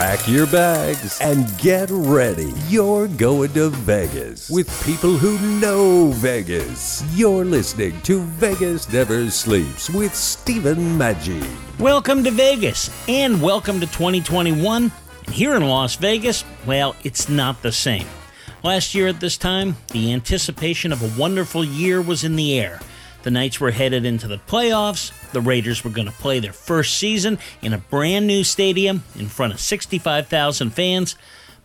Pack your bags and get ready. You're going to Vegas with people who know Vegas. You're listening to Vegas Never Sleeps with Stephen Maggi. Welcome to Vegas and welcome to 2021. And here in Las Vegas, well, it's not the same. Last year at this time, the anticipation of a wonderful year was in the air. The Knights were headed into the playoffs. The Raiders were going to play their first season in a brand new stadium in front of 65,000 fans.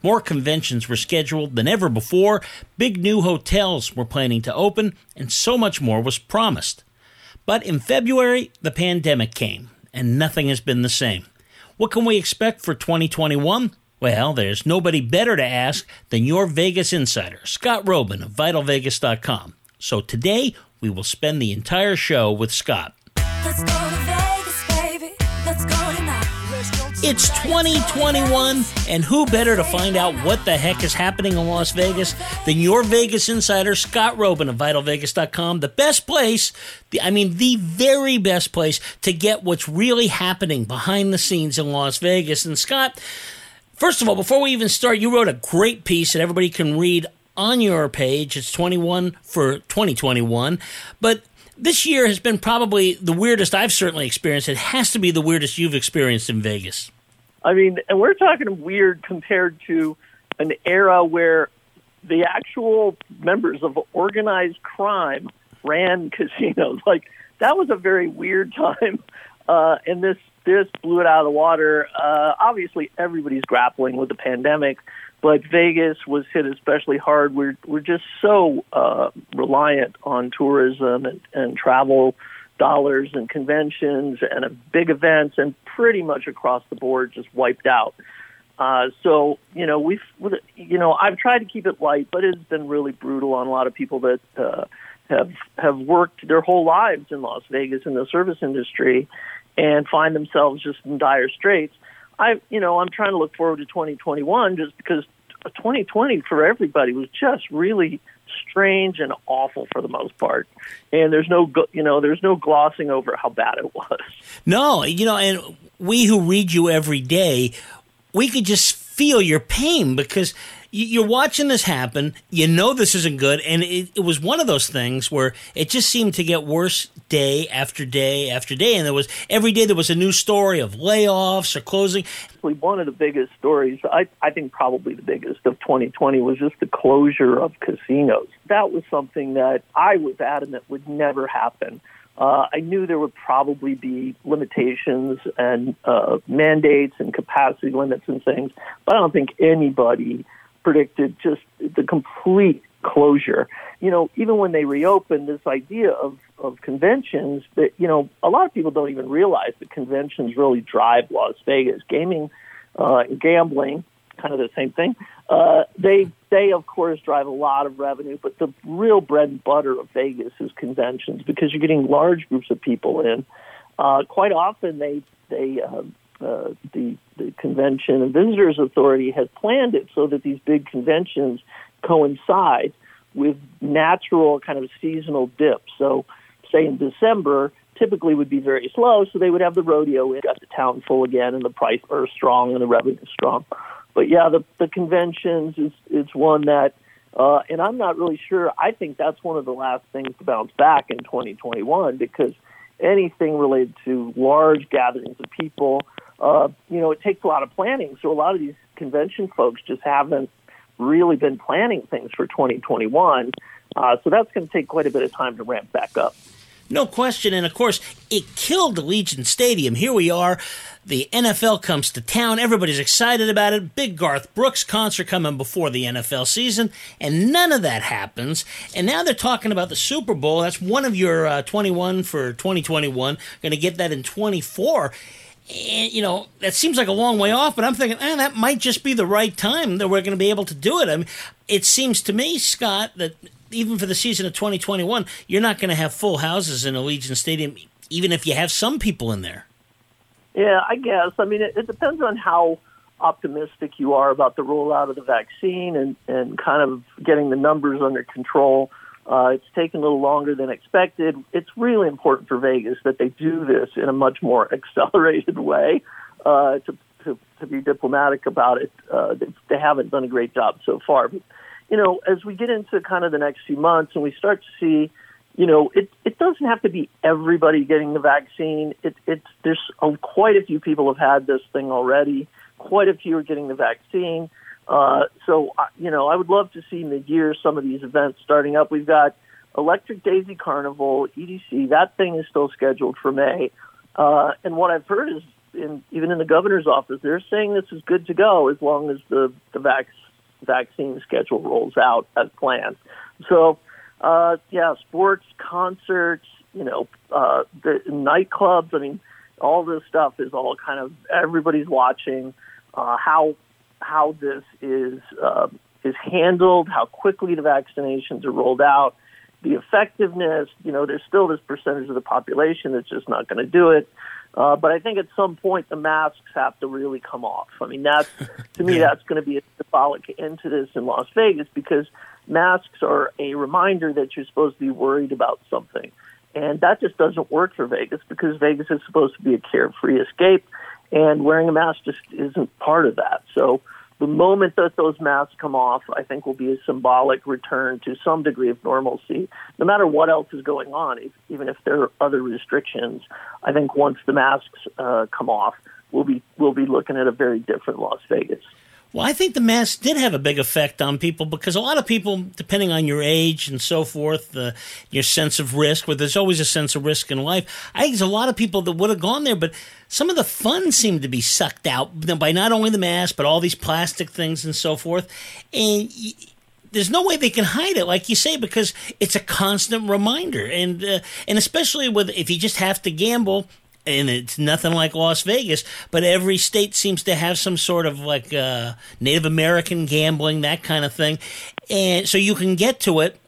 More conventions were scheduled than ever before. Big new hotels were planning to open, and so much more was promised. But in February, the pandemic came, and nothing has been the same. What can we expect for 2021? Well, there's nobody better to ask than your Vegas insider, Scott Roeben of VitalVegas.com. So today, we will spend the entire show with Scott. It's 2021, and who better to find out what the heck is happening in Las Vegas than your Vegas insider, Scott Roeben of VitalVegas.com, the best place, the, I mean, the very best place to get what's really happening behind the scenes in Las Vegas. And Scott, first of all, before we even start, you wrote a great piece that everybody can read on your page. It's 21 for 2021. But this year has been probably the weirdest I've certainly experienced. It has to be the weirdest you've experienced in Vegas. I mean, and we're talking weird compared to an era where the actual members of organized crime ran casinos. Like that was a very weird time, uh, and this this blew it out of the water. Uh, obviously, everybody's grappling with the pandemic, but Vegas was hit especially hard. We're we're just so uh, reliant on tourism and, and travel dollars and conventions and big events, and pretty much across the board just wiped out. Uh, so you know we've you know I've tried to keep it light, but it's been really brutal on a lot of people that uh, have have worked their whole lives in Las Vegas in the service industry and find themselves just in dire straits. I you know I'm trying to look forward to 2021 just because 2020 for everybody was just really strange and awful for the most part. And there's no you know there's no glossing over how bad it was. No, you know, and we who read you every day, we could just feel your pain because you're watching this happen. You know this isn't good, and it, it, was one of those things where it just seemed to get worse day after day after day, and there was every day there was a new story of layoffs or closing. One of the biggest stories, I, I think probably the biggest of 2020, was just the closure of casinos. That was something that I was adamant would never happen. Uh, I knew there would probably be limitations and uh, mandates and capacity limits and things, but I don't think anybody predicted just the complete closure. You know, even when they reopened, this idea of, of conventions that, you know, a lot of people don't even realize that conventions really drive Las Vegas. Gaming, uh, gambling, kind of the same thing. Uh, they they of course drive a lot of revenue, but the real bread and butter of Vegas is conventions because you're getting large groups of people in. Uh, quite often they they uh, uh, the the convention and visitors authority has planned it so that these big conventions coincide with natural kind of seasonal dips. So, say in December, typically would be very slow, so they would have the rodeo in, got the town full again, and the price are strong and the revenue strong. But yeah, the the conventions is it's one that, uh, and I'm not really sure. I think that's one of the last things to bounce back in 2021 because anything related to large gatherings of people, uh, you know, it takes a lot of planning. So a lot of these convention folks just haven't really been planning things for 2021. Uh, so that's going to take quite a bit of time to ramp back up. No question. And of course, it killed Allegiant Stadium. Here we are. The NFL comes to town. Everybody's excited about it. Big Garth Brooks concert coming before the NFL season. And none of that happens. And now they're talking about the Super Bowl. That's one of your uh, 21 for 2021. Going to get that in 24. And, you know, that seems like a long way off, but I'm thinking, eh, that might just be the right time that we're going to be able to do it. I mean, it seems to me, Scott, that even for the season of 2021, you're not going to have full houses in Allegiant Stadium, even if you have some people in there. Yeah, I guess. I mean, it, it depends on how optimistic you are about the rollout of the vaccine and, and kind of getting the numbers under control. Uh, it's taken a little longer than expected. It's really important for Vegas that they do this in a much more accelerated way. Uh, to, to to be diplomatic about it, uh, they, haven't done a great job so far. But you know, as we get into kind of the next few months and we start to see, you know, it it doesn't have to be everybody getting the vaccine. It it's there's a, quite a few people have had this thing already. Quite a few are getting the vaccine. Uh, so, you know, I would love to see mid-year some of these events starting up. We've got Electric Daisy Carnival, EDC. That thing is still scheduled for May. Uh, and what I've heard is, in, even in the governor's office, they're saying this is good to go as long as the the vac- vaccine schedule rolls out as planned. So, uh, yeah, sports, concerts, you know, uh, the nightclubs. I mean, all this stuff is all kind of everybody's watching uh, how how this is uh, is handled, how quickly the vaccinations are rolled out, the effectiveness. You know, there's still this percentage of the population that's just not going to do it. Uh, but I think at some point the masks have to really come off. I mean, that's to me that's going to be a symbolic end to this in Las Vegas because masks are a reminder that you're supposed to be worried about something, and that just doesn't work for Vegas because Vegas is supposed to be a carefree escape, and wearing a mask just isn't part of that. So the moment that those masks come off, I think will be a symbolic return to some degree of normalcy, no matter what else is going on, if, even if there are other restrictions. I think once the masks uh, come off, we'll be we'll be looking at a very different Las Vegas. Well, I think the mask did have a big effect on people because a lot of people, depending on your age and so forth, uh, your sense of risk, where there's always a sense of risk in life, I think there's a lot of people that would have gone there, but some of the fun seemed to be sucked out by not only the mask, but all these plastic things and so forth. And y- there's no way they can hide it, like you say, because it's a constant reminder, and uh, and especially with if you just have to gamble, and it's nothing like Las Vegas, but every state seems to have some sort of like uh, Native American gambling, that kind of thing, and so you can get to it.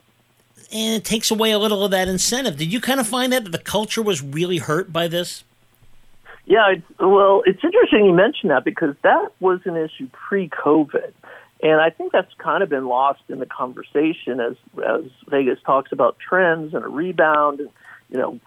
And it takes away a little of that incentive. Did you kind of find that, that the culture was really hurt by this? Yeah, well, it's interesting you mention that because that was an issue pre-COVID, and I think that's kind of been lost in the conversation as as Vegas talks about trends and a rebound, and you know,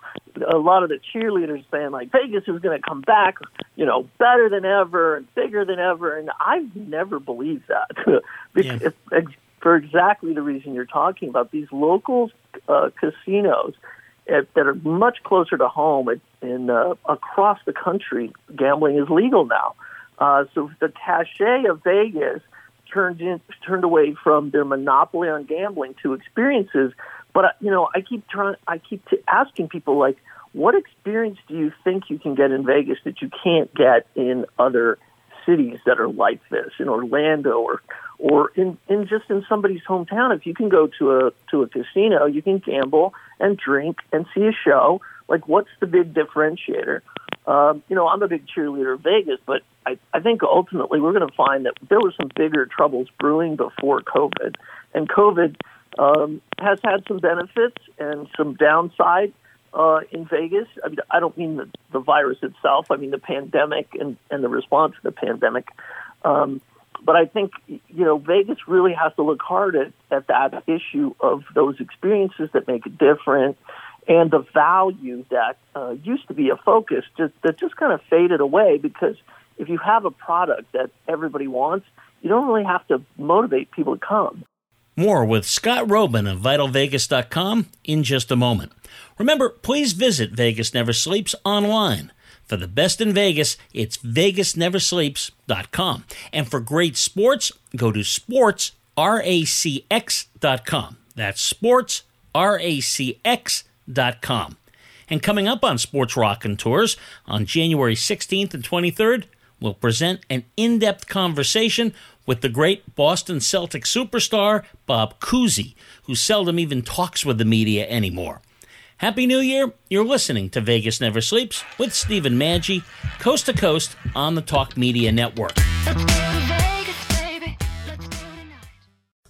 a lot of the cheerleaders saying like Vegas is going to come back, you know, better than ever and bigger than ever, and I've never believed that because ex- for exactly the reason you're talking about. These local uh, casinos uh, that are much closer to home in, in uh, across the country, gambling is legal now. Uh, so the cachet of Vegas turned in, turned away from their monopoly on gambling to experiences. But uh, you know, I keep trying. I keep t- asking people like, what experience do you think you can get in Vegas that you can't get in other cities that are like this, in Orlando or or in, in just in somebody's hometown? If you can go to a to a casino, you can gamble and drink and see a show. Like, what's the big differentiator? Um, you know, I'm a big cheerleader of Vegas, but I, I think ultimately we're going to find that there were some bigger troubles brewing before COVID, and COVID um, has had some benefits and some downside uh, in Vegas. I, mean, I don't mean the, the virus itself. I mean the pandemic and, and the response to the pandemic. Um, but I think you know Vegas really has to look hard at, at that issue of those experiences that make it different, and the value that uh, used to be a focus just, that just kind of faded away because if you have a product that everybody wants, you don't really have to motivate people to come. More with Scott Roeben of VitalVegas.com in just a moment. Remember, please visit Vegas Never Sleeps online. For the best in Vegas, it's VegasNeverSleeps.com. And for great sports, go to SportsRACX.com. That's SportsRACX.com. And coming up on Sports Raconteurs on January 16th and 23rd, we'll present an in depth conversation with the great Boston Celtic superstar Bob Cousy, who seldom even talks with the media anymore. Happy New Year. You're listening to Vegas Never Sleeps with Stephen Maggi, coast to coast on the Talk Media Network.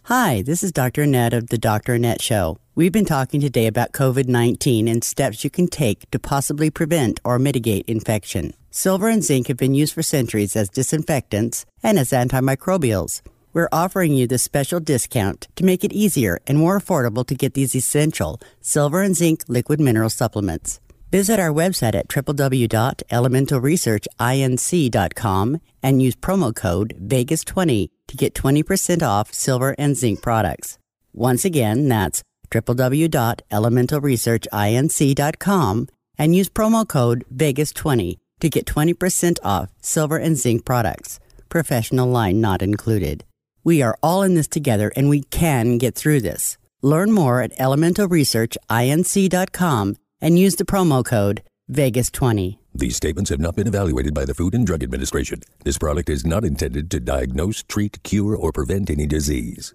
Hi, this is Dr. Annette of the Dr. Annette Show. We've been talking today about COVID 19 and steps you can take to possibly prevent or mitigate infection. Silver and zinc have been used for centuries as disinfectants and as antimicrobials. We're offering you this special discount to make it easier and more affordable to get these essential silver and zinc liquid mineral supplements. Visit our website at www.elementalresearchinc.com and use promo code VEGAS20 to get 20% off silver and zinc products. Once again, that's www.elementalresearchinc.com and use promo code VEGAS20 to get 20% off silver and zinc products. Professional line not included. We are all in this together and we can get through this. Learn more at elementalresearchinc.com and use the promo code VEGAS20. These statements have not been evaluated by the Food and Drug Administration. This product is not intended to diagnose, treat, cure, or prevent any disease.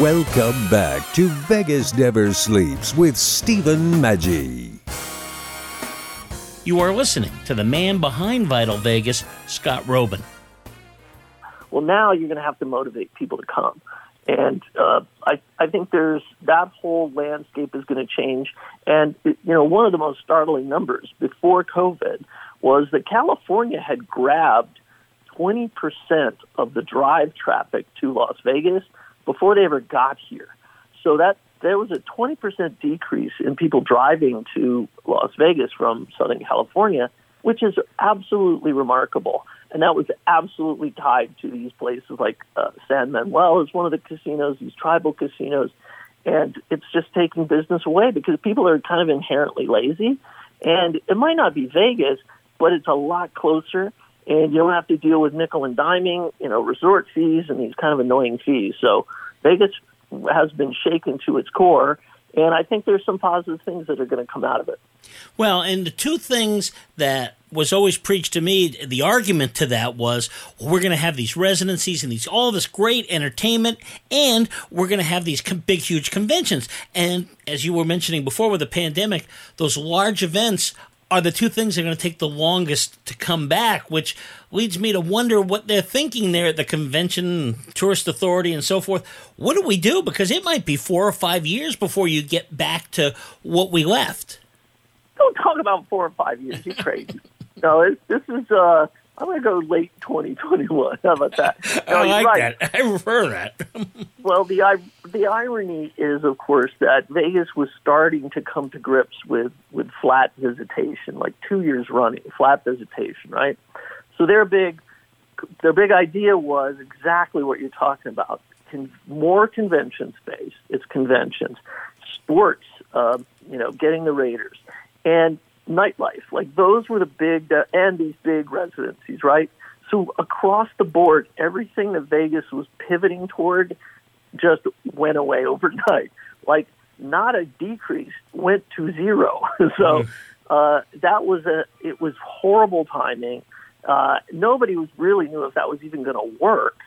Welcome back to Vegas Never Sleeps with Stephen Maggi. You are listening to the man behind Vital Vegas, Scott Roeben. Well, now you're going to have to motivate people to come. And uh, I, I think there's that whole landscape is going to change. And, you know, one of the most startling numbers before COVID was that California had grabbed 20% of the drive traffic to Las Vegas before they ever got here. So that there was a 20% decrease in people driving to Las Vegas from Southern California, which is absolutely remarkable. And that was absolutely tied to these places like uh, San Manuel is one of the casinos, these tribal casinos. And it's just taking business away because people are kind of inherently lazy. And it might not be Vegas, but it's a lot closer. And you don't have to deal with nickel and diming, you know, resort fees and these kind of annoying fees. So Vegas has been shaken to its core. And I think there's some positive things that are going to come out of it. Well, and the two things that was always preached to me, the argument to that was well, we're going to have these residencies and these all this great entertainment, and we're going to have these big, huge conventions. And as you were mentioning before with the pandemic, those large events are the two things that are going to take the longest to come back, which leads me to wonder what they're thinking there at the convention, tourist authority, and so forth. What do we do? Because it might be four or five years before you get back to what we left. Don't talk about four or five years. You're crazy. no, it, this is. uh I'm going to go late 2021. How about that? No, I like right. that. I prefer that. well, the the irony is, of course, that Vegas was starting to come to grips with with flat visitation, like two years running, flat visitation, right? So their big their big idea was exactly what you're talking about: Con- more convention space. It's conventions, sports, uh, you know, getting the Raiders, and nightlife. Like those were the big uh, and these big residencies, right? So across the board, everything that Vegas was pivoting toward just went away overnight. Like not a decrease, went to zero. so uh, that was a it was horrible timing. Uh, nobody was really knew if that was even going to work.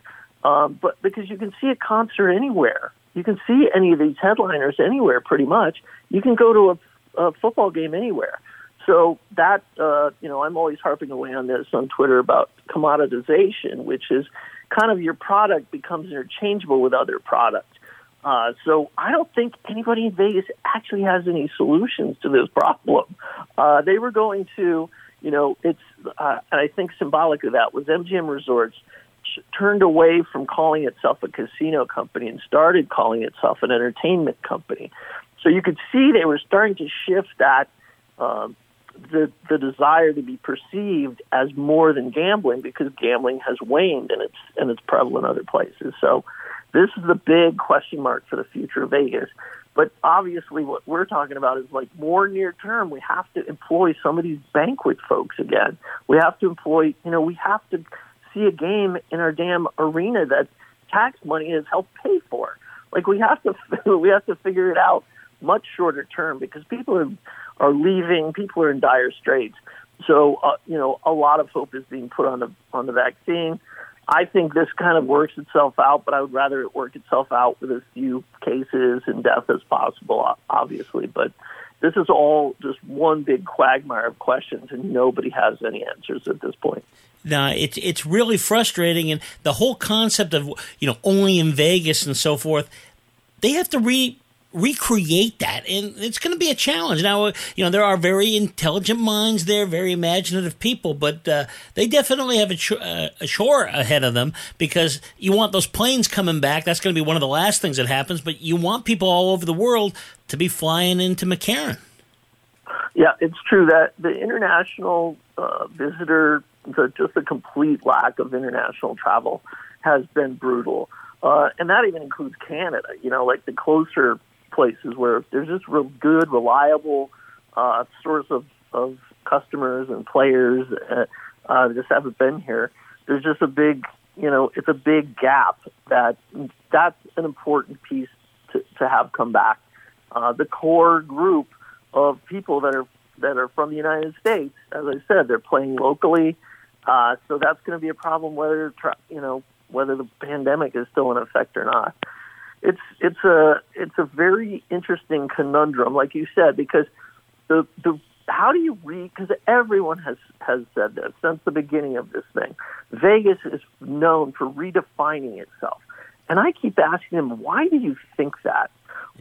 Um, but because you can see a concert anywhere, you can see any of these headliners anywhere, pretty much. You can go to a, a football game anywhere. So that uh, you know, I'm always harping away on this on Twitter about commoditization, which is kind of your product becomes interchangeable with other products. Uh, so I don't think anybody in Vegas actually has any solutions to this problem. Uh, they were going to, you know, it's, uh, and I think symbolic of that was MGM Resorts turned away from calling itself a casino company and started calling itself an entertainment company. So you could see they were starting to shift that um, the the desire to be perceived as more than gambling because gambling has waned and it's and it's prevalent other places. So this is the big question mark for the future of Vegas. But obviously, what we're talking about is like more near term. We have to employ some of these banquet folks again. We have to employ, you know, we have to see a game in our damn arena that tax money has helped pay for. Like we have to, we have to figure it out much shorter term because people are are leaving. People are in dire straits. So, uh, you know, a lot of hope is being put on the on the vaccine. I think this kind of works itself out, but I would rather it work itself out with as few cases and death as possible, obviously. But this is all just one big quagmire of questions, and nobody has any answers at this point. Now, it's it's really frustrating, and the whole concept of you know only in Vegas and so forth, they have to re recreate that and it's going to be a challenge. Now you know there are very intelligent minds there very imaginative people but uh, they definitely have a, ch- uh, a chore ahead of them because you want those planes coming back. That's going to be one of the last things that happens but you want people all over the world to be flying into mccarran. Yeah it's true that the international uh, visitor the, just the complete lack of international travel has been brutal. Uh, and that even includes Canada. You know, like the closer places where there's just real good, reliable uh, source of, of customers and players uh, uh, just haven't been here. There's just a big, you know, it's a big gap that that's an important piece to, to have come back. Uh, the core group of people that are that are from the United States, as I said, they're playing locally, uh, so that's going to be a problem whether you know whether the pandemic is still in effect or not it's it's a it's a very interesting conundrum, like you said, because the the how do you read? Because everyone has has said this since the beginning of this thing. Vegas is known for redefining itself, and I keep asking them, why do you think that?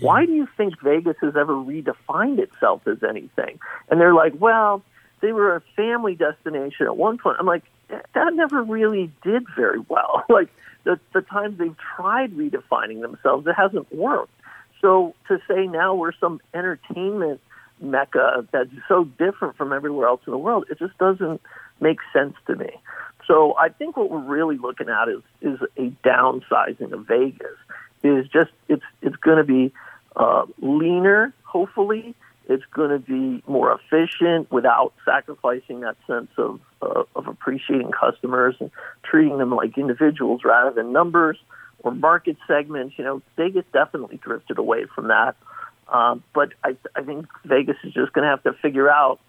Why do you think Vegas has ever redefined itself as anything? And they're like, well, they were a family destination at one point. I'm like, that never really did very well. like the, the times they've tried redefining themselves, it hasn't worked. So to say now we're some entertainment mecca that's so different from everywhere else in the world, it just doesn't make sense to me. So I think what we're really looking at is is a downsizing of Vegas. Is just it's it's going to be uh, leaner, hopefully, it's going to be more efficient without sacrificing that sense of uh, of appreciating customers and treating them like individuals rather than numbers or market segments. You know, Vegas definitely drifted away from that. Um, but I, I think Vegas is just going to have to figure out,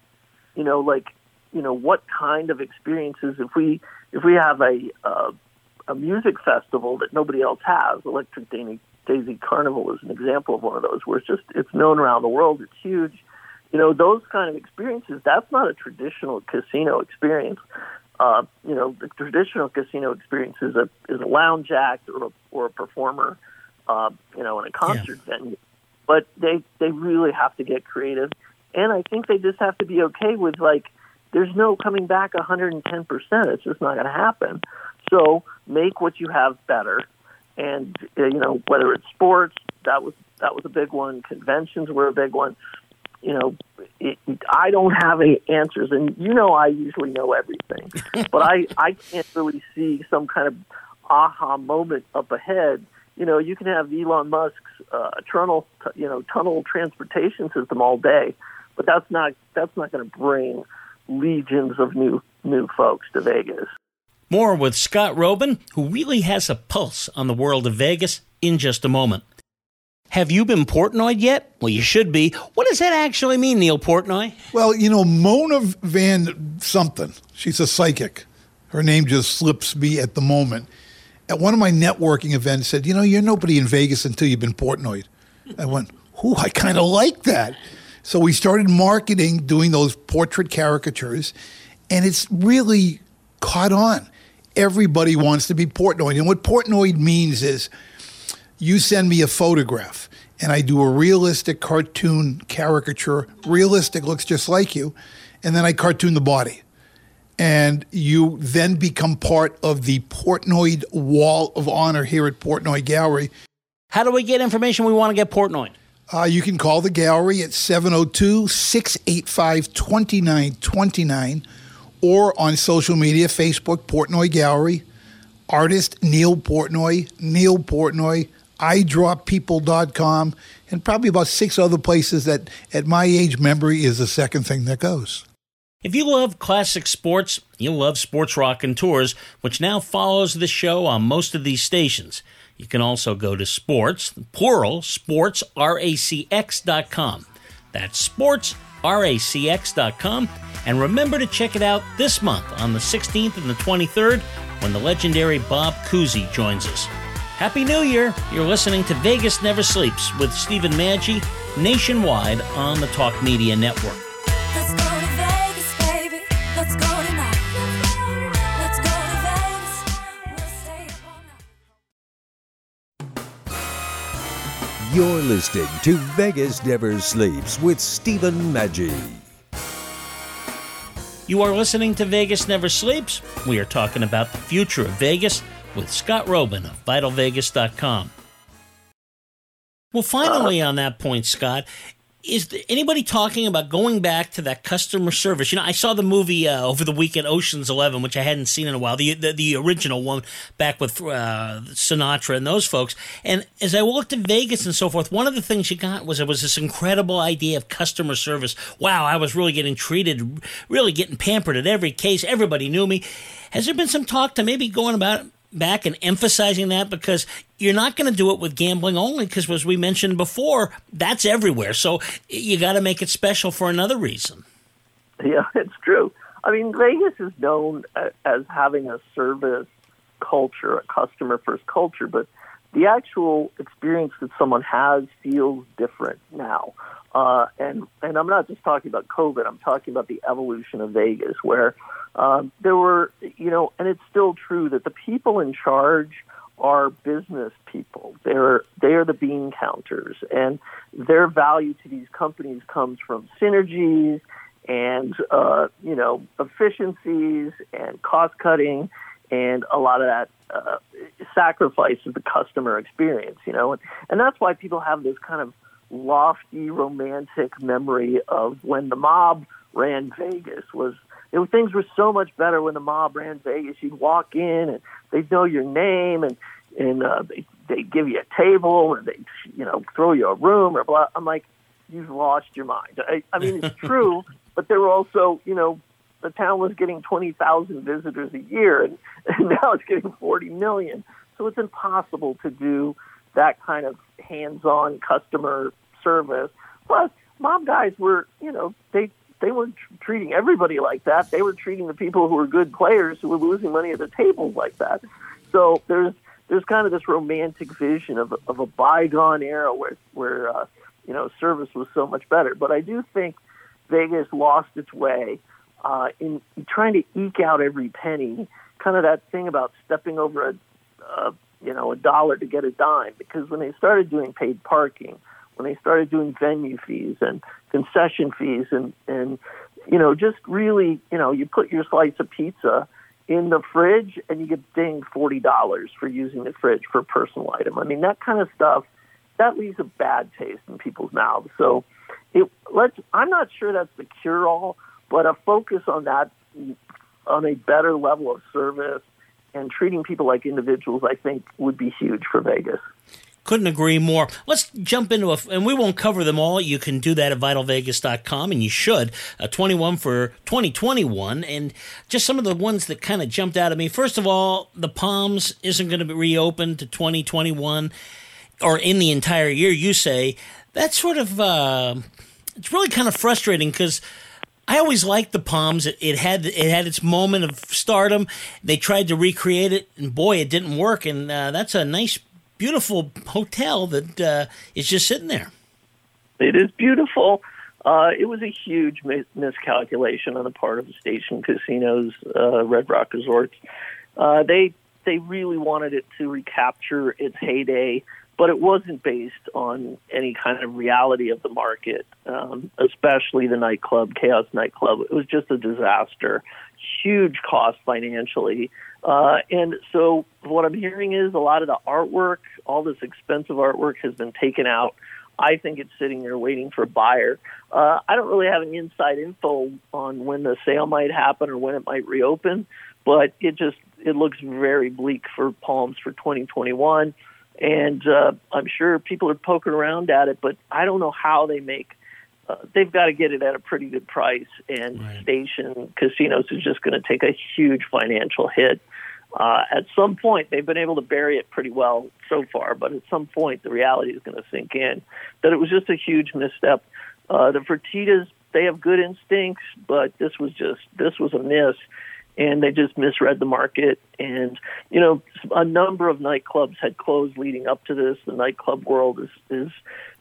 you know, like, you know, what kind of experiences if we if we have a uh, a music festival that nobody else has, Electric Daisy Daisy Carnival is an example of one of those where it's just it's known around the world. It's huge. You know, those kind of experiences. That's not a traditional casino experience. Uh, you know, the traditional casino experience is a is a lounge act or a, or a performer. Uh, you know, in a concert yeah. venue. But they they really have to get creative, and I think they just have to be okay with like there's no coming back 110 percent. It's just not going to happen. So make what you have better and uh, you know whether it's sports, that was that was a big one. Conventions were a big one. You know, it, I don't have any answers, and you know I usually know everything, but I I can't really see some kind of aha moment up ahead. You know, you can have Elon Musk's uh, tunnel, you know, tunnel transportation system all day, but that's not that's not going to bring legions of new new folks to Vegas. More with Scott Roeben, who really has a pulse on the world of Vegas, in just a moment. Have you been Portnoy yet? Well, you should be. What does that actually mean, Neil Portnoy? Well, you know, Mona Van something. She's a psychic. Her name just slips me at the moment. At one of my networking events, said, "You know, you're nobody in Vegas until you've been Portnoy." I went, "Ooh, I kind of like that." So we started marketing, doing those portrait caricatures, and it's really caught on everybody wants to be Portnoy. And what Portnoy means is You send me a photograph, and I do a realistic cartoon caricature. Realistic looks just like you, and then I cartoon the body. And you then become part of the Portnoy Wall of Honor here at Portnoy Gallery. How do we get information we want to get Portnoy? Uh, you can call the gallery at 702 685 2929 or on social media Facebook, Portnoy Gallery, artist Neil Portnoy, Neil Portnoy, iDrawPeople.com, and probably about six other places that at my age memory is the second thing that goes. If you love classic sports, you'll love Sports Raconteurs, which now follows the show on most of these stations. You can also go to sports, plural, sportsracx.com. That's sportsracx.com. And remember to check it out this month on the 16th and the 23rd when the legendary Bob Cousy joins us. Happy New Year! You're listening to Vegas Never Sleeps with Stephen Maggi nationwide on the Talk Media Network. You're listening to Vegas Never Sleeps with Stephen Maggi. You are listening to Vegas Never Sleeps. We are talking about the future of Vegas with Scott Roeben of VitalVegas.com. Well, finally, on that point, Scott, is anybody talking about going back to that customer service? You know, I saw the movie uh, over the weekend, Ocean's Eleven, which I hadn't seen in a while, the the, the original one back with uh, Sinatra and those folks. And as I walked to Vegas and so forth, one of the things you got was it was this incredible idea of customer service. Wow, I was really getting treated, really getting pampered at every case. Everybody knew me. Has there been some talk to maybe going about back and emphasizing that because you're not going to do it with gambling only because as we mentioned before that's everywhere so you got to make it special for another reason Yeah, it's true. I mean, Vegas is known as having a service culture, a customer first culture, but the actual experience that someone has feels different now. Uh, and and I'm not just talking about COVID. I'm talking about the evolution of Vegas, where um, there were, you know, and it's still true that the people in charge are business people. They're they are the bean counters, and their value to these companies comes from synergies and uh, you know efficiencies and cost cutting and a lot of that uh, sacrifice of the customer experience. You know, and, and that's why people have this kind of lofty romantic memory of when the mob ran Vegas was it, things were so much better when the mob ran Vegas. You'd walk in and they'd know your name and and uh, they they give you a table and they you know throw you a room or blah. I'm like, you've lost your mind. I, I mean, it's true, but there were also you know the town was getting twenty thousand visitors a year and, and now it's getting forty million. So it's impossible to do that kind of hands-on customer service. Plus, mob guys were you know they they weren't tr- treating everybody like that. They were treating the people who were good players who were losing money at the tables like that. So there's there's kind of this romantic vision of of a bygone era where where uh, you know service was so much better. But I do think Vegas lost its way uh, in trying to eke out every penny. Kind of that thing about stepping over a, a you know a dollar to get a dime. Because when they started doing paid parking, when they started doing venue fees and concession fees and and you know just really you know you put your slice of pizza in the fridge and you get dinged forty dollars for using the fridge for a personal item. I mean that kind of stuff that leaves a bad taste in people's mouths. So it let's I'm not sure that's the cure all, but a focus on that on a better level of service and treating people like individuals I think would be huge for Vegas. Couldn't agree more. Let's jump into a, and we won't cover them all. You can do that at vitalvegas.com, and you should. Uh, 21 for 2021, and just some of the ones that kind of jumped out at me. First of all, the Palms isn't going to be reopened to 2021 or in the entire year, you say. That's sort of, uh, it's really kind of frustrating because. I always liked the Palms. It, it had it had its moment of stardom. They tried to recreate it, and boy, it didn't work. And uh, that's a nice beautiful hotel that uh, is just sitting there. It is beautiful. Uh, it was a huge mi- miscalculation on the part of the Station Casinos, uh, Red Rock Resorts. Uh, they they really wanted it to recapture its heyday, but it wasn't based on any kind of reality of the market, um, especially the nightclub, KAOS Nightclub. It was just a disaster, huge cost financially. Uh, and so what I'm hearing is a lot of the artwork, all this expensive artwork has been taken out. I think it's sitting there waiting for a buyer. Uh, I don't really have any inside info on when the sale might happen or when it might reopen, but it just it looks very bleak for Palms for 2021. And uh, I'm sure people are poking around at it, but I don't know how they make. Uh, they've got to get it at a pretty good price, and Station Casinos is just going to take a huge financial hit. Uh, at some point, they've been able to bury it pretty well so far, but at some point, the reality is going to sink in that it was just a huge misstep. Uh, the Fertitas, they have good instincts, but this was just this was a miss, and they just misread the market. And you know, a number of nightclubs had closed leading up to this. The nightclub world is is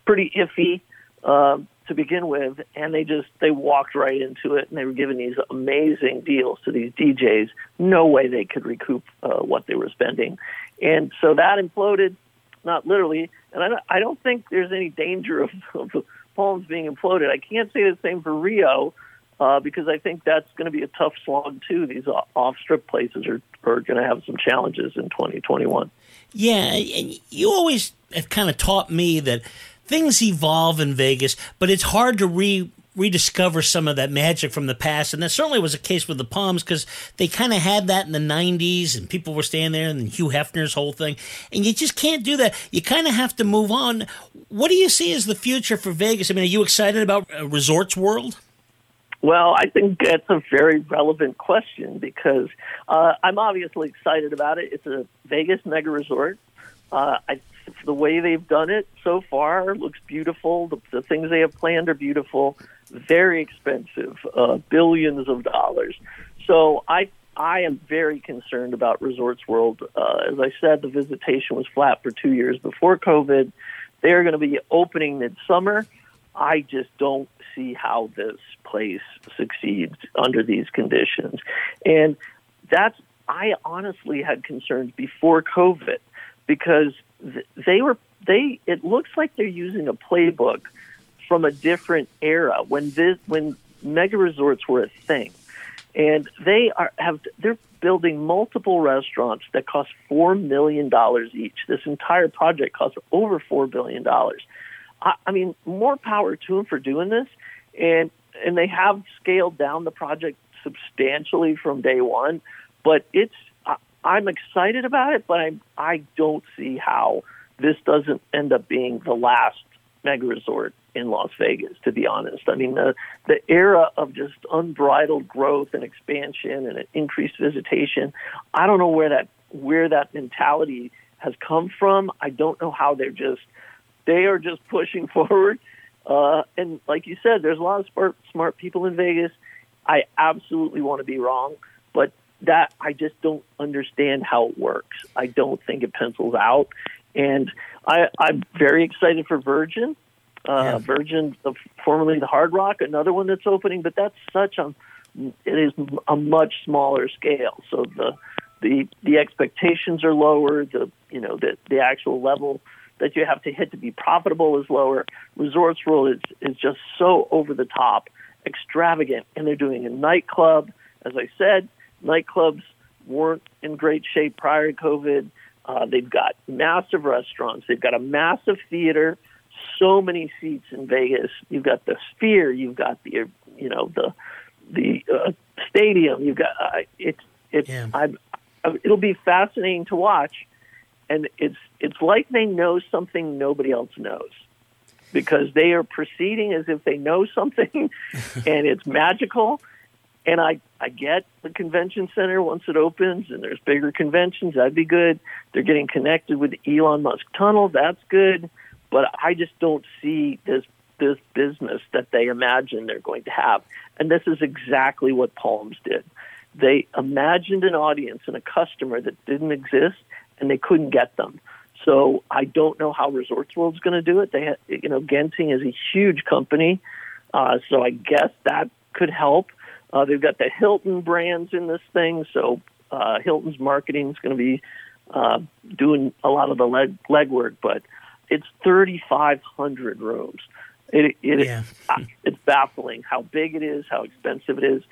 pretty iffy. Uh, to begin with, and they just they walked right into it, and they were giving these amazing deals to these DJs. No way they could recoup uh, what they were spending, and so that imploded, not literally. And I don't, I don't think there's any danger of, of Palms being imploded. I can't say the same for Rio. Uh, because I think that's going to be a tough slog too. These off strip places are, are going to have some challenges in 2021. Yeah, and you always have kind of taught me that things evolve in Vegas, but it's hard to re rediscover some of that magic from the past. And that certainly was the case with the Palms because they kind of had that in the 90s and people were staying there and Hugh Hefner's whole thing. And you just can't do that. You kind of have to move on. What do you see as the future for Vegas? I mean, are you excited about uh, Resorts World? Well, I think that's a very relevant question because uh, I'm obviously excited about it. It's a Vegas mega resort. Uh, I, the way they've done it so far looks beautiful. The, the things they have planned are beautiful. Very expensive, uh, billions of dollars. So I I am very concerned about Resorts World. Uh, as I said, the visitation was flat for two years before COVID. They're going to be opening midsummer. I just don't see how this place succeeds under these conditions. And that's, I honestly had concerns before COVID because they were, they, it looks like they're using a playbook from a different era when this, when mega resorts were a thing. And they are, have, they're building multiple restaurants that cost $4 million each. This entire project costs over $4 billion. I, I mean, more power to them for doing this, and and they have scaled down the project substantially from day one. But it's I'm excited about it, but I I don't see how this doesn't end up being the last mega resort in Las Vegas. To be honest, I mean the the era of just unbridled growth and expansion and increased visitation. I don't know where that where that mentality has come from. I don't know how they're just they are just pushing forward. Uh, and like you said, there's a lot of smart, smart people in Vegas. I absolutely want to be wrong, that I just don't understand how it works. I don't think it pencils out, and I, I'm very excited for Virgin. Uh, Yeah. Virgin, uh, formerly the Hard Rock, another one that's opening, but that's such a it is a much smaller scale. So the the the expectations are lower. The you know the the actual level that you have to hit to be profitable is lower. Resorts World is is just so over the top, extravagant, and they're doing a nightclub. As I said, nightclubs weren't in great shape prior to COVID. Uh, they've got massive restaurants. They've got a massive theater. So many seats in Vegas. You've got the Sphere. You've got the you know the the uh, stadium. You've got uh, it's it's. I'm, it'll be fascinating to watch, and it's it's like they know something nobody else knows because they are proceeding as if they know something, and it's magical. And I I get the convention center once it opens and there's bigger conventions. That'd be good. They're getting connected with Elon Musk tunnel. That's good. But I just don't see this this business that they imagine they're going to have. And this is exactly what Palms did. They imagined an audience and a customer that didn't exist, and they couldn't get them. So I don't know how Resorts World's going to do it. They, ha- you know, Genting is a huge company, uh, so I guess that could help. Uh, they've got the Hilton brands in this thing, so Uh, Hilton's marketing is going to be uh, doing a lot of the leg legwork, but it's 3,500 rooms. It, it, Yeah. it's baffling how big it is, how expensive it is.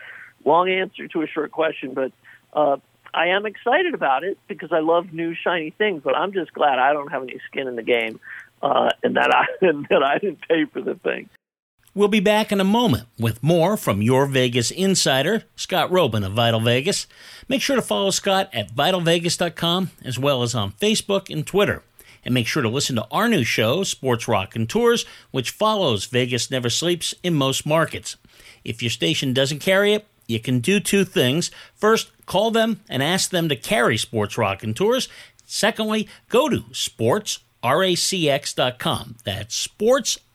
Long answer to a short question, but uh, I am excited about it because I love new shiny things. But I'm just glad I don't have any skin in the game, uh, and that I and that I didn't pay for the thing. We'll be back in a moment with more from your Vegas insider, Scott Roeben of Vital Vegas. Make sure to follow Scott at vitalvegas.com as well as on Facebook and Twitter. And make sure to listen to our new show, Sports Raconteurs, which follows Vegas Never Sleeps in most markets. If your station doesn't carry it, you can do two things. First, call them and ask them to carry Sports Raconteurs. Secondly, go to sportsracx.com. That's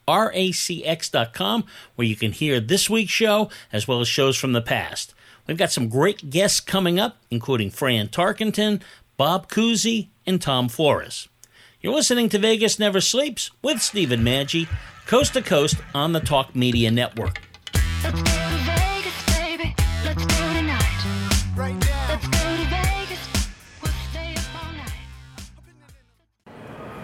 sportsracx.com, where you can hear this week's show as well as shows from the past. We've got some great guests coming up, including Fran Tarkenton, Bob Cousy, and Tom Flores. You're listening to Vegas Never Sleeps with Stephen Maggi, coast to coast on the Talk Media Network.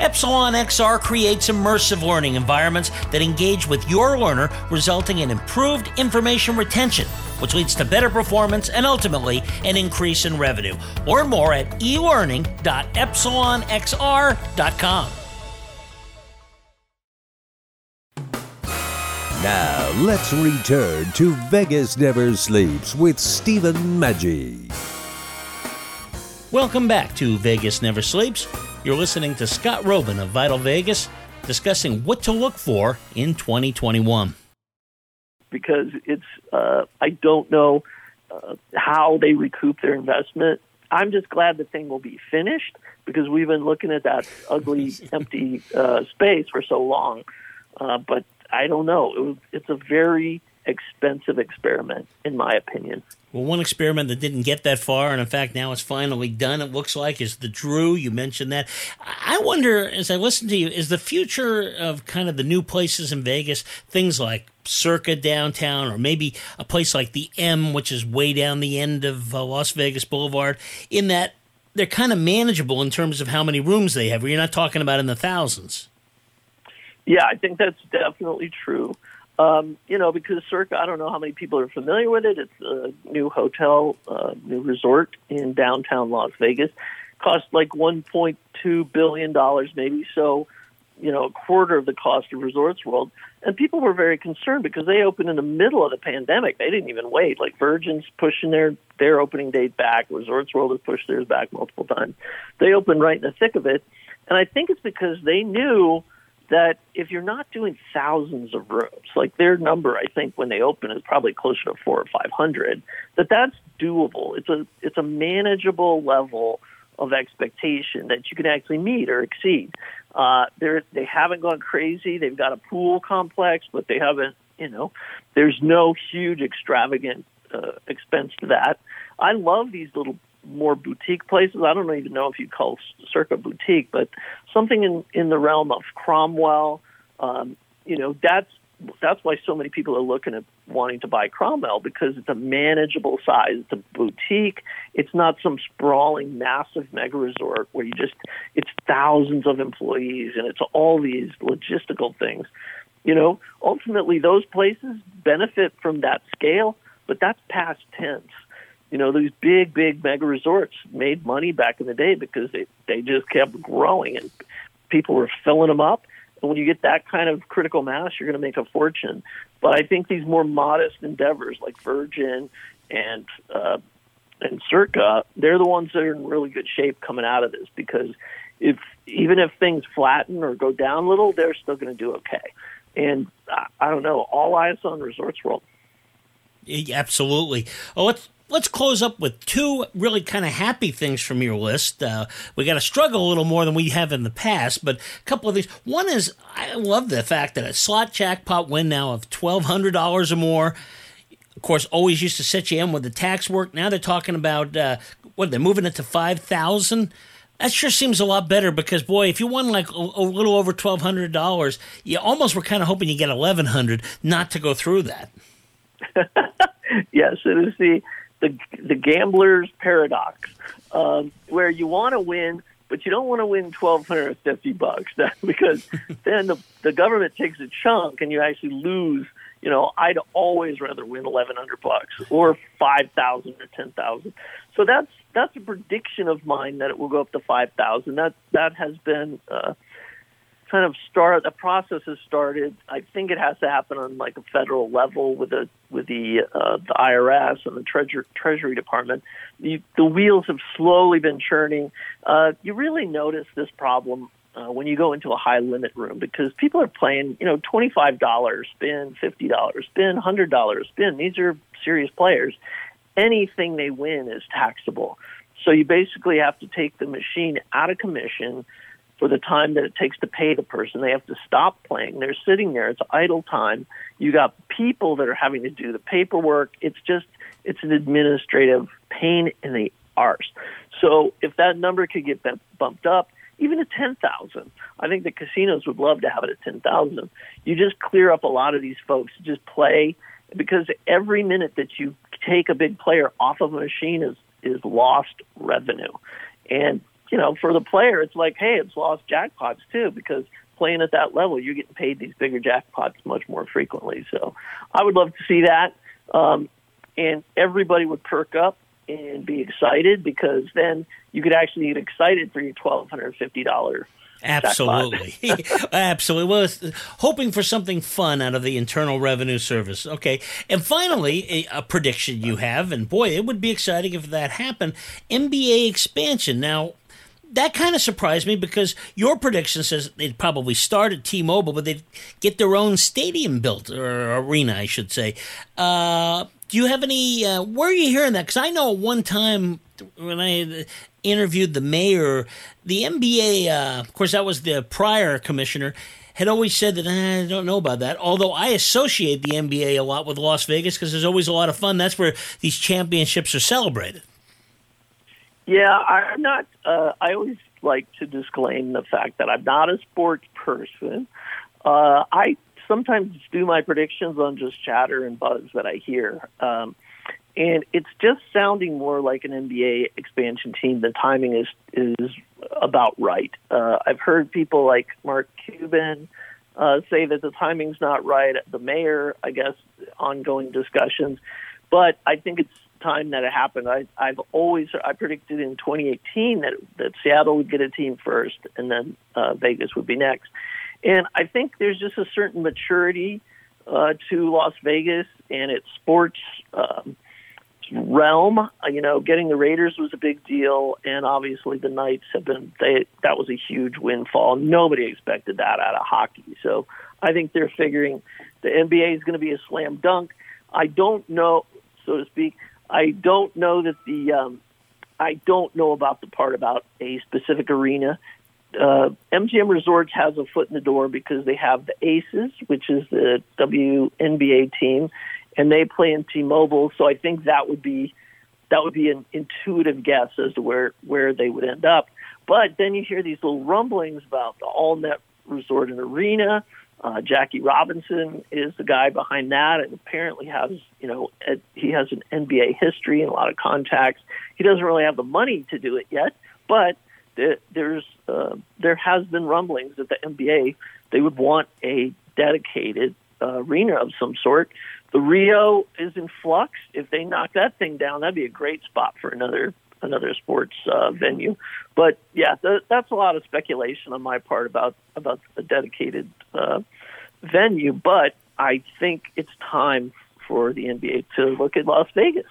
Epsilon XR creates immersive learning environments that engage with your learner, resulting in improved information retention, which leads to better performance and ultimately an increase in revenue. Learn more at elearning.epsilonxr.com. Now, let's return to Vegas Never Sleeps with Stephen Maggi. Welcome back to Vegas Never Sleeps. You're listening to Scott Roeben of Vital Vegas discussing what to look for in 2021. because it's uh, I don't know uh, how they recoup their investment. I'm just glad the thing will be finished because we've been looking at that ugly, empty uh, space for so long. Uh, but I don't know. It was, it's a very expensive experiment, in my opinion. Well, one experiment that didn't get that far, and in fact now it's finally done, it looks like, is the Drew. You mentioned that. I wonder, as I listen to you, is the future of kind of the new places in Vegas, things like Circa downtown, or maybe a place like the M, which is way down the end of uh, Las Vegas Boulevard, in that they're kind of manageable in terms of how many rooms they have, where you're not talking about in the thousands. Yeah, I think that's definitely true. Um, you know, because Circa, I don't know how many people are familiar with it. It's a new hotel, uh, new resort in downtown Las Vegas. Cost like $1.2 billion, maybe. So, you know, a quarter of the cost of Resorts World. And people were very concerned because they opened in the middle of the pandemic. They didn't even wait. Like Virgin's pushing their, their opening date back. Resorts World has pushed theirs back multiple times. They opened right in the thick of it. And I think it's because they knew that if you're not doing thousands of rooms, like their number, I think when they open is probably closer to four or five hundred, that that's doable. It's a it's a manageable level of expectation that you can actually meet or exceed. Uh, they're they haven't gone crazy. They've got a pool complex, but they haven't. You know, there's no huge extravagant uh, expense to that. I love these little more boutique places. I don't even know if you'd call Circa boutique, but something in in the realm of Cromwell. Um, you know, that's that's why so many people are looking at wanting to buy Cromwell because it's a manageable size. It's a boutique. It's not some sprawling, massive mega resort where you just it's thousands of employees and it's all these logistical things. You know, ultimately those places benefit from that scale, but that's past tense you know these big big mega resorts made money back in the day because they they just kept growing and people were filling them up and when you get that kind of critical mass you're going to make a fortune but i think these more modest endeavors like virgin and uh and Circa, they're the ones that are in really good shape coming out of this because if even if things flatten or go down a little, they're still going to do okay. And I, I don't know, all eyes on Resorts World. Absolutely. Oh, let's let's close up with two really kind of happy things from your list. Uh, we got to struggle a little more than we have in the past, but a couple of these. One is I love the fact that a slot jackpot win now of twelve hundred dollars or more. Of course, always used to set you in with the tax work. Now they're talking about uh, what they're moving it to five thousand. That sure seems a lot better because boy, if you won like a, a little over twelve hundred dollars, you almost were kind of hoping you get eleven hundred, not to go through that. yes, it is the the the gambler's paradox, um, where you want to win, but you don't want to win twelve hundred fifty bucks because then the the government takes a chunk and you actually lose. You know, I'd always rather win eleven hundred bucks or five thousand or ten thousand. So that's that's a prediction of mine that it will go up to five thousand. That that has been. Uh, kind of start the process has started. I think it has to happen on like a federal level with the with the uh, the IRS and the Treasury Treasury Department. The, the wheels have slowly been churning. Uh, you really notice this problem uh, when you go into a high limit room because people are playing, you know, twenty five dollars spin, fifty dollars spin, hundred dollars spin. These are serious players. Anything they win is taxable. So you basically have to take the machine out of commission for the time that it takes to pay the person. They have to stop playing. They're sitting there. It's idle time. You got people that are having to do the paperwork. It's just it's an administrative pain in the arse. So if that number could get bumped up, even to ten thousand, I think the casinos would love to have it at ten thousand. You just clear up a lot of these folks. to Just play because every minute that you take a big player off of a machine is is lost revenue. And you know, for the player, it's like, hey, it's lost jackpots too because playing at that level, you're getting paid these bigger jackpots much more frequently. So I would love to see that. Um, and everybody would perk up and be excited because then you could actually get excited for your $1,250 Absolutely. Absolutely. Well, hoping for something fun out of the Internal Revenue Service. Okay. And finally, a, a prediction you have, and boy, it would be exciting if that happened NBA expansion. Now, that kind of surprised me because your prediction says they'd probably start at T Mobile, but they'd get their own stadium built, or arena, I should say. Uh, do you have any, uh, where are you hearing that? Because I know one time when I interviewed the mayor, the NBA, uh, of course, that was the prior commissioner, had always said that "Eh, I don't know about that. Although I associate the NBA a lot with Las Vegas because there's always a lot of fun. That's where these championships are celebrated. Yeah, I'm not. Uh, I always like to disclaim the fact that I'm not a sports person. Uh, I sometimes do my predictions on just chatter and buzz that I hear, um, and it's just sounding more like an NBA expansion team. The timing is is about right. Uh, I've heard people like Mark Cuban uh, say that the timing's not right. The mayor, I guess, ongoing discussions, but I think it's time that it happened. I, I've always I predicted in 2018 that that Seattle would get a team first, and then uh, Vegas would be next. And I think there's just a certain maturity uh, to Las Vegas and its sports um, realm. You know, getting the Raiders was a big deal, and obviously the Knights have been they that was a huge windfall. Nobody expected that out of hockey. So I think they're figuring the NBA is going to be a slam dunk. I don't know, so to speak. I don't know that the um, I don't know about the part about a specific arena. Uh, MGM Resorts has a foot in the door because they have the Aces, which is the WNBA team, and they play in T-Mobile. So I think that would be that would be an intuitive guess as to where where they would end up. But then you hear these little rumblings about the All Net Resort and Arena. Uh, Jackie Robinson is the guy behind that, and apparently has you know he has an NBA history and a lot of contacts. He doesn't really have the money to do it yet, but there, there's uh, there has been rumblings that the NBA they would want a dedicated uh, arena of some sort. The Rio is in flux. If they knock that thing down, that'd be a great spot for another another sports uh, venue. But yeah, th- that's a lot of speculation on my part about about a dedicated uh, venue. But I think it's time for the NBA to look at Las Vegas.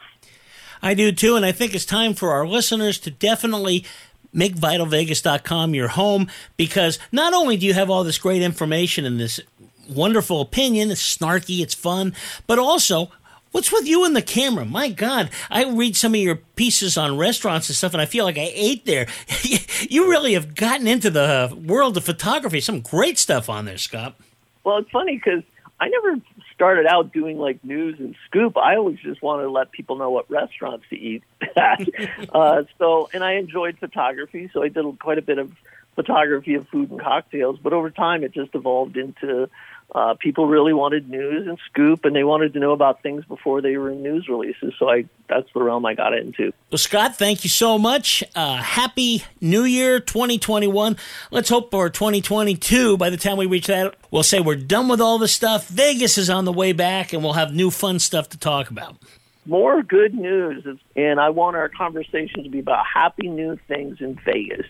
I do too, and I think it's time for our listeners to definitely make vitalvegas.com your home because not only do you have all this great information and this wonderful opinion, it's snarky, it's fun, but also What's with you and the camera? My God, I read some of your pieces on restaurants and stuff, and I feel like I ate there. you really have gotten into the world of photography. Some great stuff on there, Scott. Well, it's funny because I never started out doing like news and scoop. I always just wanted to let people know what restaurants to eat. uh, so, and I enjoyed photography, so I did quite a bit of photography of food and cocktails. But over time, it just evolved into uh, people really wanted news and scoop, and they wanted to know about things before they were in news releases. So I that's the realm I got into. Well, Scott, thank you so much. Uh, happy New Year 2021. Let's hope for 2022. By the time we reach that, we'll say we're done with all the stuff. Vegas is on the way back, and we'll have new fun stuff to talk about. More good news, and I want our conversation to be about happy new things in Vegas.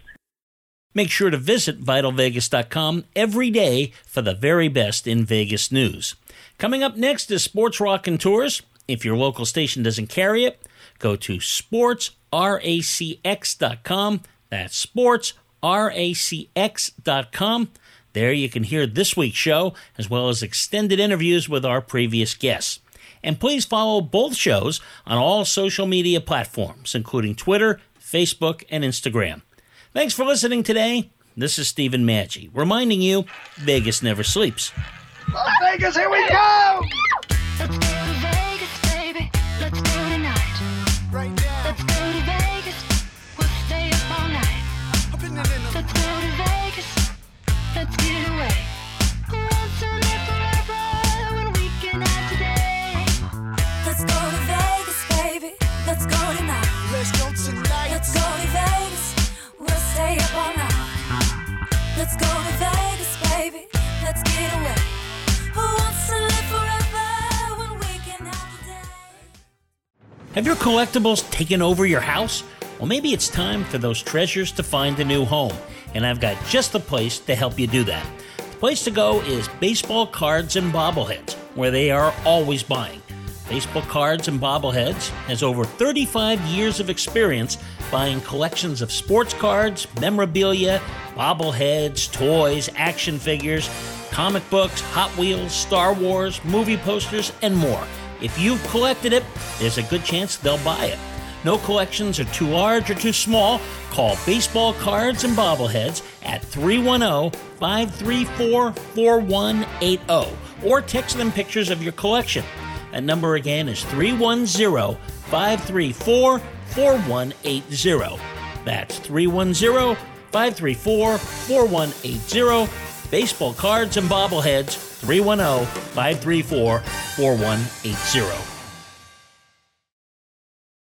Make sure to visit vitalvegas.com every day for the very best in Vegas news. Coming up next is Sports Raconteurs. If your local station doesn't carry it, go to sportsracx.com. That's sportsracx.com. There you can hear this week's show as well as extended interviews with our previous guests. And please follow both shows on all social media platforms, including Twitter, Facebook, and Instagram. Thanks for listening today. This is Stephen Maggi, reminding you Vegas never sleeps. Las Vegas, here we go! Have your collectibles taken over your house? Well, maybe it's time for those treasures to find a new home, and I've got just the place to help you do that. The place to go is Baseball Cards and Bobbleheads, where they are always buying. Baseball Cards and Bobbleheads has over 35 years of experience buying collections of sports cards, memorabilia, bobbleheads, toys, action figures, comic books, Hot Wheels, Star Wars, movie posters, and more. If you've collected it, there's a good chance they'll buy it. No collections are too large or too small. Call Baseball Cards and Bobbleheads at 310 534 4180 or text them pictures of your collection. That number again is 310 534 4180. That's 310 534 4180. Baseball Cards and Bobbleheads 310 534 4180.